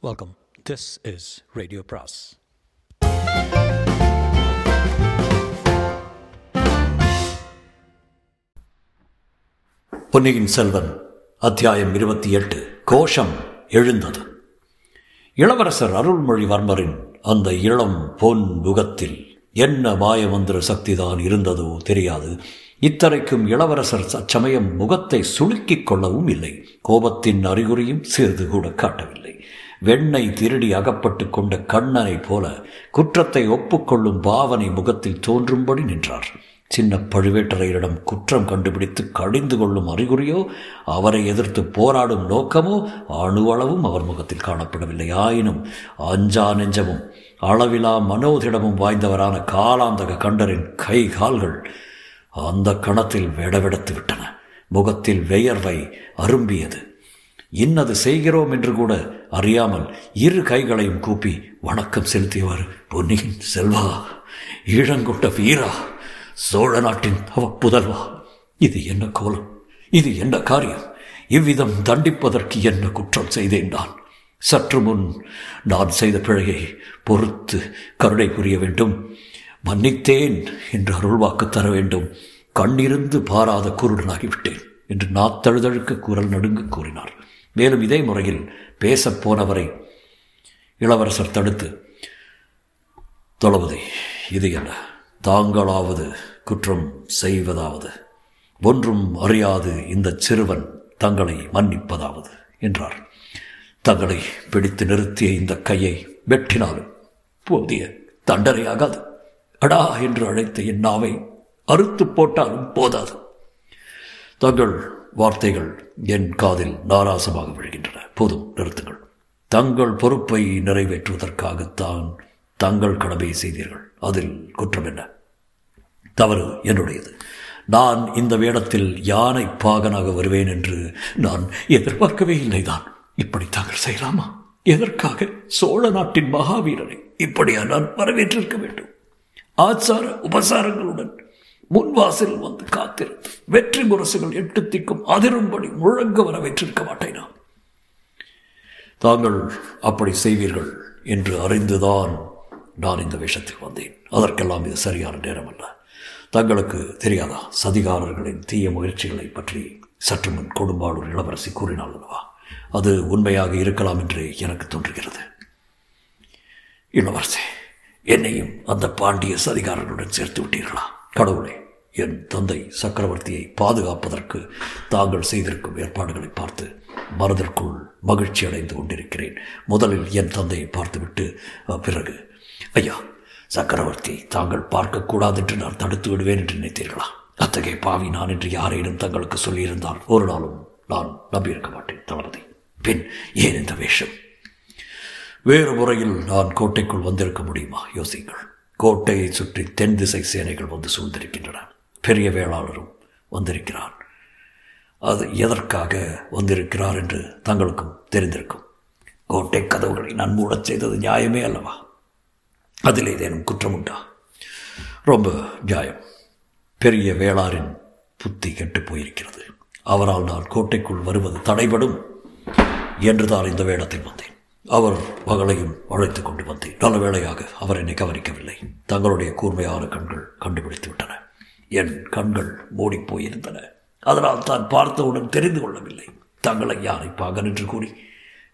Welcome this is radio பிராஸ் பொன்னியின் செல்வன் அத்தியாயம் இருபத்தி எட்டு கோஷம் எழுந்தது. இளவரசர் அருள்மொழிவர்மரின் அந்த இளம் பொன் முகத்தில் என்ன மாயமந்திர சக்திதான் இருந்ததோ தெரியாது. இத்தரைக்கும் இளவரசர் அச்சமயம் முகத்தை சுளுக்கிக் கொள்ளவும் இல்லை. கோபத்தின் அறிகுறியும் சிறிது கூட காட்டவில்லை. வெண்ணை திருடி அகப்பட்டு கொண்ட கண்ணனைப் போல குற்றத்தை ஒப்புக்கொள்ளும் பாவனை முகத்தில் தோன்றும்படி நின்றார். சின்ன பழுவேட்டரையரிடம் குற்றம் கண்டுபிடித்து கடிந்து கொள்ளும் அறிகுறியோ அவரை எதிர்த்து போராடும் நோக்கமோ அணுவளவும் அவர் முகத்தில் காணப்படவில்லை. ஆயினும் அஞ்சா நெஞ்சமும் அளவிலா மனோதிடமும் வாய்ந்தவரான காலாந்தக கண்டரின் கை கால்கள் அந்த கணத்தில் வெடவெடத்து விட்டன. முகத்தில் வெயர்வை அரும்பியது. இன்னது செய்கிறோம் என்று கூட அறியாமல் இரு கைகளையும் கூப்பி வணக்கம் செலுத்தியவர் பொன்னியின் செல்வா ஈழங்கொண்ட வீரா சோழ நாட்டின் அவப்புதல்வா புதல்வா இது என்ன கோலம்? இது என்ன காரியம்? இவ்விதம் தண்டிப்பதற்கு என்ன குற்றம் செய்தேன் நான்? சற்று முன் நான் செய்த பிழையை பொறுத்து கருணை புரிய வேண்டும். மன்னித்தேன் என்று அருள்வாக்கு தர வேண்டும். கண்ணிருந்து பாராத குருடனாகிவிட்டேன் என்று நாத்தழுதழுக்க குரல் நடுங்க கூறினார். மேலும் இதே முறையில் பேசப் போனவரை இளவரசர் தடுத்து தொளபதி இது என்ன? தாங்களாவது குற்றம் செய்வதாவது. ஒன்றும் அறியாது இந்த சிறுவன் தங்களை மன்னிப்பதாவது என்றார். தங்களை பிடித்து நிறுத்திய இந்த கையை வெட்டினாலும் போதிய தண்டனையாகாது. அடா! என்று அழைத்த என் நாவை அறுத்து போட்டாலும் போதாது. தங்கள் வார்த்தைகள் என் காதில் நாராசமாக விழுகின்றன. போதும் நிறுத்துங்கள். தங்கள் பொறுப்பை நிறைவேற்றுவதற்காகத்தான் தங்கள் கடமையை செய்தீர்கள். அதில் குற்றம் என்ன? தவறு என்னுடையது. நான் இந்த வேடத்தில் யானை பாகனாக வருவேன் என்று நான் எதிர்பார்க்கவே இல்லைதான் இப்படி தாங்கள் செய்யலாமா? எதற்காக? சோழ நாட்டின் மகாவீரரை இப்படியா நான் வரவேற்றிருக்க வேண்டும்? ஆச்சார உபசாரங்களுடன் முன்வாசல் வந்து காத்திருந்து வெற்றி முரசுகள் எட்டு திக்கும் அதிரும்படி முழங்க வரவேற்றிருக்க மாட்டேனா? தாங்கள் அப்படி செய்வீர்கள் என்று அறிந்துதான் நான் இந்த விஷயத்தில் வந்தேன். அதற்கெல்லாம் இது சரியான நேரம் அல்ல தங்களுக்கு தெரியாதா? சதிகாரர்களின் தீய முயற்சிகளை பற்றி சற்று முன் கொடும்பாளூர் இளவரசி கூறினாள் அல்லவா? அது உண்மையாக இருக்கலாம் என்று எனக்கு தோன்றுகிறது. இளவரசே என்னையும் அந்த பாண்டிய சதிகாரர்களுடன் சேர்த்து விட்டீர்களா? கடவுளே என் தந்தை சக்கரவர்த்தியை பாதுகாப்பதற்கு தாங்கள் செய்திருக்கும் ஏற்பாடுகளை பார்த்து மனதிற்குள் மகிழ்ச்சி அடைந்து கொண்டிருக்கிறேன். முதலில் என் தந்தையை பார்த்துவிட்டு பிறகு. ஐயா சக்கரவர்த்தி தாங்கள் பார்க்கக்கூடாது என்று நான் தடுத்து விடுவேன் என்று நினைத்தீர்களா? அத்தகைய பாவி நான் என்று யாரேனும் தங்களுக்கு சொல்லியிருந்தால் ஒரு நாளும் நான் நம்பியிருக்க மாட்டேன் தளபதி பின் ஏன் இந்த வேஷம்? வேறு முறையில் நான் கோட்டைக்குள் வந்திருக்க முடியுமா? யோசிங்கள் கோட்டையை சுற்றி தென் திசை சேனைகள் வந்து சூழ்ந்திருக்கின்றன. பெரிய வேளாளரும் வந்திருக்கிறார். அது எதற்காக வந்திருக்கிறார் என்று தங்களுக்கும் தெரிந்திருக்கும். கோட்டை கதவுகளை நான் மூடச் செய்தது நியாயமே அல்லவா? அதில் ஏதேனும் குற்றம் உண்டா? ரொம்ப நியாயம். பெரிய வேளாரின் புத்தி கெட்டு போயிருக்கிறது. அவரால் நான் கோட்டைக்குள் வருவது தடைபடும் என்றுதான் இந்த வேடத்தில் வந்தேன். அவர் மகளையும் அழைத்து கொண்டு வந்தேன். நல்ல வேளையாக அவர் என்னை கவனிக்கவில்லை. தங்களுடைய கூர்மையான கண்கள் கண்டுபிடித்து விட்டன. என் கண்கள் மூடிப்போயிருந்தன அதனால் தான் பார்த்தவுடன் தெரிந்து கொள்ளவில்லை. தங்களை யாரை பாகன் என்று கூறி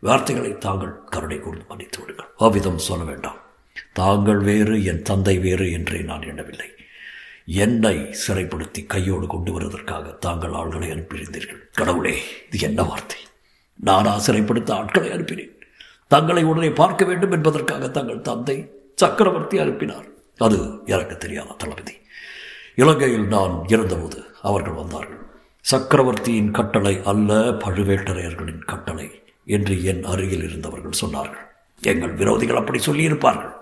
வார்த்தைகளை தாங்கள் கருணை கூர்ந்து மன்னித்து விடுங்கள். அவ்விதம் சொல்ல வேண்டாம். தாங்கள் வேறு என் தந்தை வேறு என்றே நான் எண்ணவில்லை. என்னை சிறைப்படுத்தி கையோடு கொண்டு வருவதற்காக தாங்கள் ஆள்களை அனுப்பியிருந்தீர்கள். கடவுளே இது என்ன வார்த்தை? நானா சிறைப்படுத்த ஆட்களை அனுப்பினேன். தங்களை உடனே பார்க்க வேண்டும் என்பதற்காக தங்கள் தந்தை சக்கரவர்த்தி அனுப்பினார். அது எனக்கு தெரியாத தளபதி. இலங்கையில் நான் இருந்தபோது அவர்கள் வந்தார்கள். சக்கரவர்த்தியின் கட்டளை அல்ல பழுவேட்டரையர்களின் கட்டளை என்று என் அருகில் இருந்தவர்கள் சொன்னார்கள். எங்கள் விரோதிகள் அப்படி சொல்லியிருப்பார்கள்.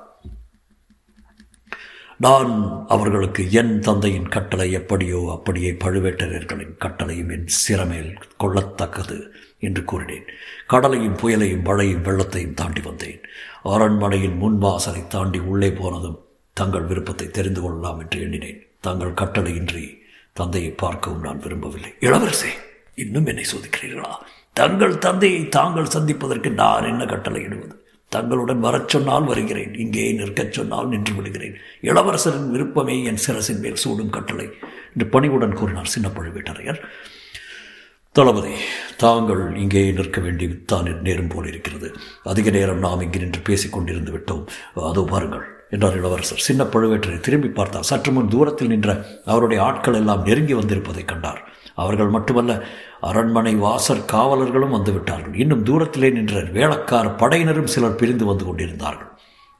நான் அவர்களுக்கு என் தந்தையின் கட்டளை எப்படியோ அப்படியே பழுவேட்டரர்களின் கட்டளையும் என் சிறமேல் கொள்ளத்தக்கது என்று கூறினேன். கடலையும் புயலையும் மழையும் வெள்ளத்தையும் தாண்டி வந்தேன். அரண்மனையின் முன்வாசலை தாண்டி உள்ளே போனதும் தங்கள் விருப்பத்தை தெரிந்து கொள்ளலாம் என்று எண்ணினேன். தங்கள் கட்டளையின்றி தந்தையை பார்க்கவும் நான் விரும்பவில்லை. இளவரசே இன்னும் என்னை சோதிக்கிறீர்களா? தங்கள் தந்தையை தாங்கள் சந்திப்பதற்கு நான் என்ன கட்டளையிடுவது தங்களுடன் வரச் சொன்னால் வருகிறேன். இங்கே நிற்கச் சொன்னால் நின்று விடுகிறேன். இளவரசரின் விருப்பமே என் சிரசின் மேல் சூடும் கட்டளை என்று பணிவுடன் கூறினார் சின்ன பழுவேட்டரையர் தளபதி தாங்கள் இங்கே நிற்க வேண்டி தான் நேரும் போல் இருக்கிறது அதிக நேரம் நாம் இங்கே நின்று பேசிக் கொண்டிருந்து விட்டோம். அதோ பாருங்கள். என்றார் இளவரசர். சின்ன பழுவேற்றரை திரும்பி பார்த்தார். சற்று முன் தூரத்தில் நின்ற அவருடைய ஆட்கள் எல்லாம் நெருங்கி வந்திருப்பதை கண்டார். அவர்கள் மட்டுமல்ல அரண்மனை வாசர் காவலர்களும் வந்துவிட்டார்கள் இன்னும் தூரத்திலே நின்ற வேளக்கார படையினரும் சிலர் பிரிந்து வந்து கொண்டிருந்தார்கள்.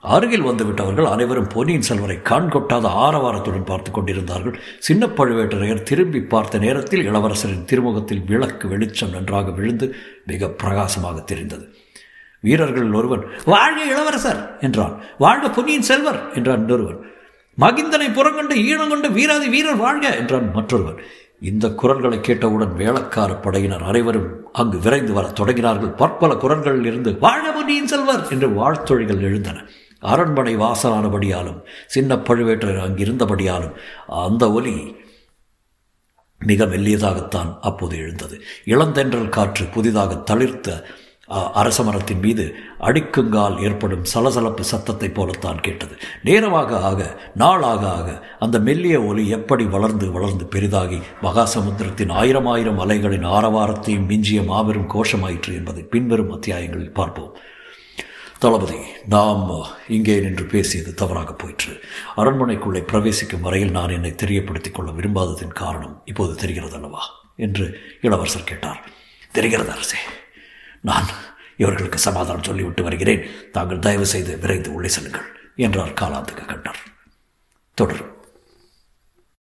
அருகில் வந்துவிட்டவர்கள் அனைவரும் பொன்னியின் செல்வரை கண் கொட்டாத ஆரவாரத்துடன் பார்த்து கொண்டிருந்தார்கள். சின்ன பழுவேட்டரையர் திரும்பி பார்த்த நேரத்தில் இளவரசரின் திருமுகத்தில் விளக்கு வெளிச்சம் நன்றாக விழுந்து மிக பிரகாசமாக தெரிந்தது. வீரர்கள் ஒருவன் வாழ்க இளவரசர் என்றான். வாழ்க பொன்னியின் செல்வர் என்றான் இன்னொருவன் மகிந்தனை புறங்கொண்டு ஈழங்கொண்ட வீராதி வீரர் வாழ்க என்றான் மற்றொருவன் இந்த குரல்களை கேட்டவுடன் வேளக்கார படையினர் அனைவரும் அங்கு விரைந்து வர தொடங்கினார்கள். பற்பல குரல்களில் இருந்து வாழ பொன்னியின் செல்வர் என்று வாழ்த்தொழிகள் எழுந்தன. அரண்மனை வாசலானபடியாலும் சின்ன பழுவேற்றர் அங்கிருந்தபடியாலும் அந்த ஒலி மிக மெல்லியதாகத்தான் அப்போது எழுந்தது. இளந்தென்றல் காற்று புதிதாக தளிர்த்த அரச மரத்தின் மீது அடிக்குங்கால் ஏற்படும் சலசலப்பு சத்தத்தைப் போலத்தான் கேட்டது. நேரமாக ஆக நாளாக ஆக அந்த மெல்லிய ஒலி எப்படி வளர்ந்து வளர்ந்து பெரிதாகி மகாசமுத்திரத்தின் ஆயிரம் ஆயிரம் அலைகளின் ஆரவாரத்தையும் மிஞ்சிய மாபெரும் கோஷமாயிற்று என்பதை பின்வரும் அத்தியாயங்களில் பார்ப்போம். தளபதி நாம் இங்கே நின்று பேசியது தவறாக போயிற்று. அரண்மனைக்குள்ளே பிரவேசிக்கும் வரையில் நான் என்னை தெரியப்படுத்திக் கொள்ள விரும்பாததின் காரணம் இப்போது தெரிகிறது அல்லவா என்று இளவரசர் கேட்டார். தெரிகிறது அரசே. நான் இவர்களுக்கு சமாதானம் சொல்லிவிட்டு வருகிறேன். தாங்கள் தயவு செய்து விரைந்து உள்ளே செல்லுங்கள் என்றார் காலாந்துக கண்டர் தொடரும்.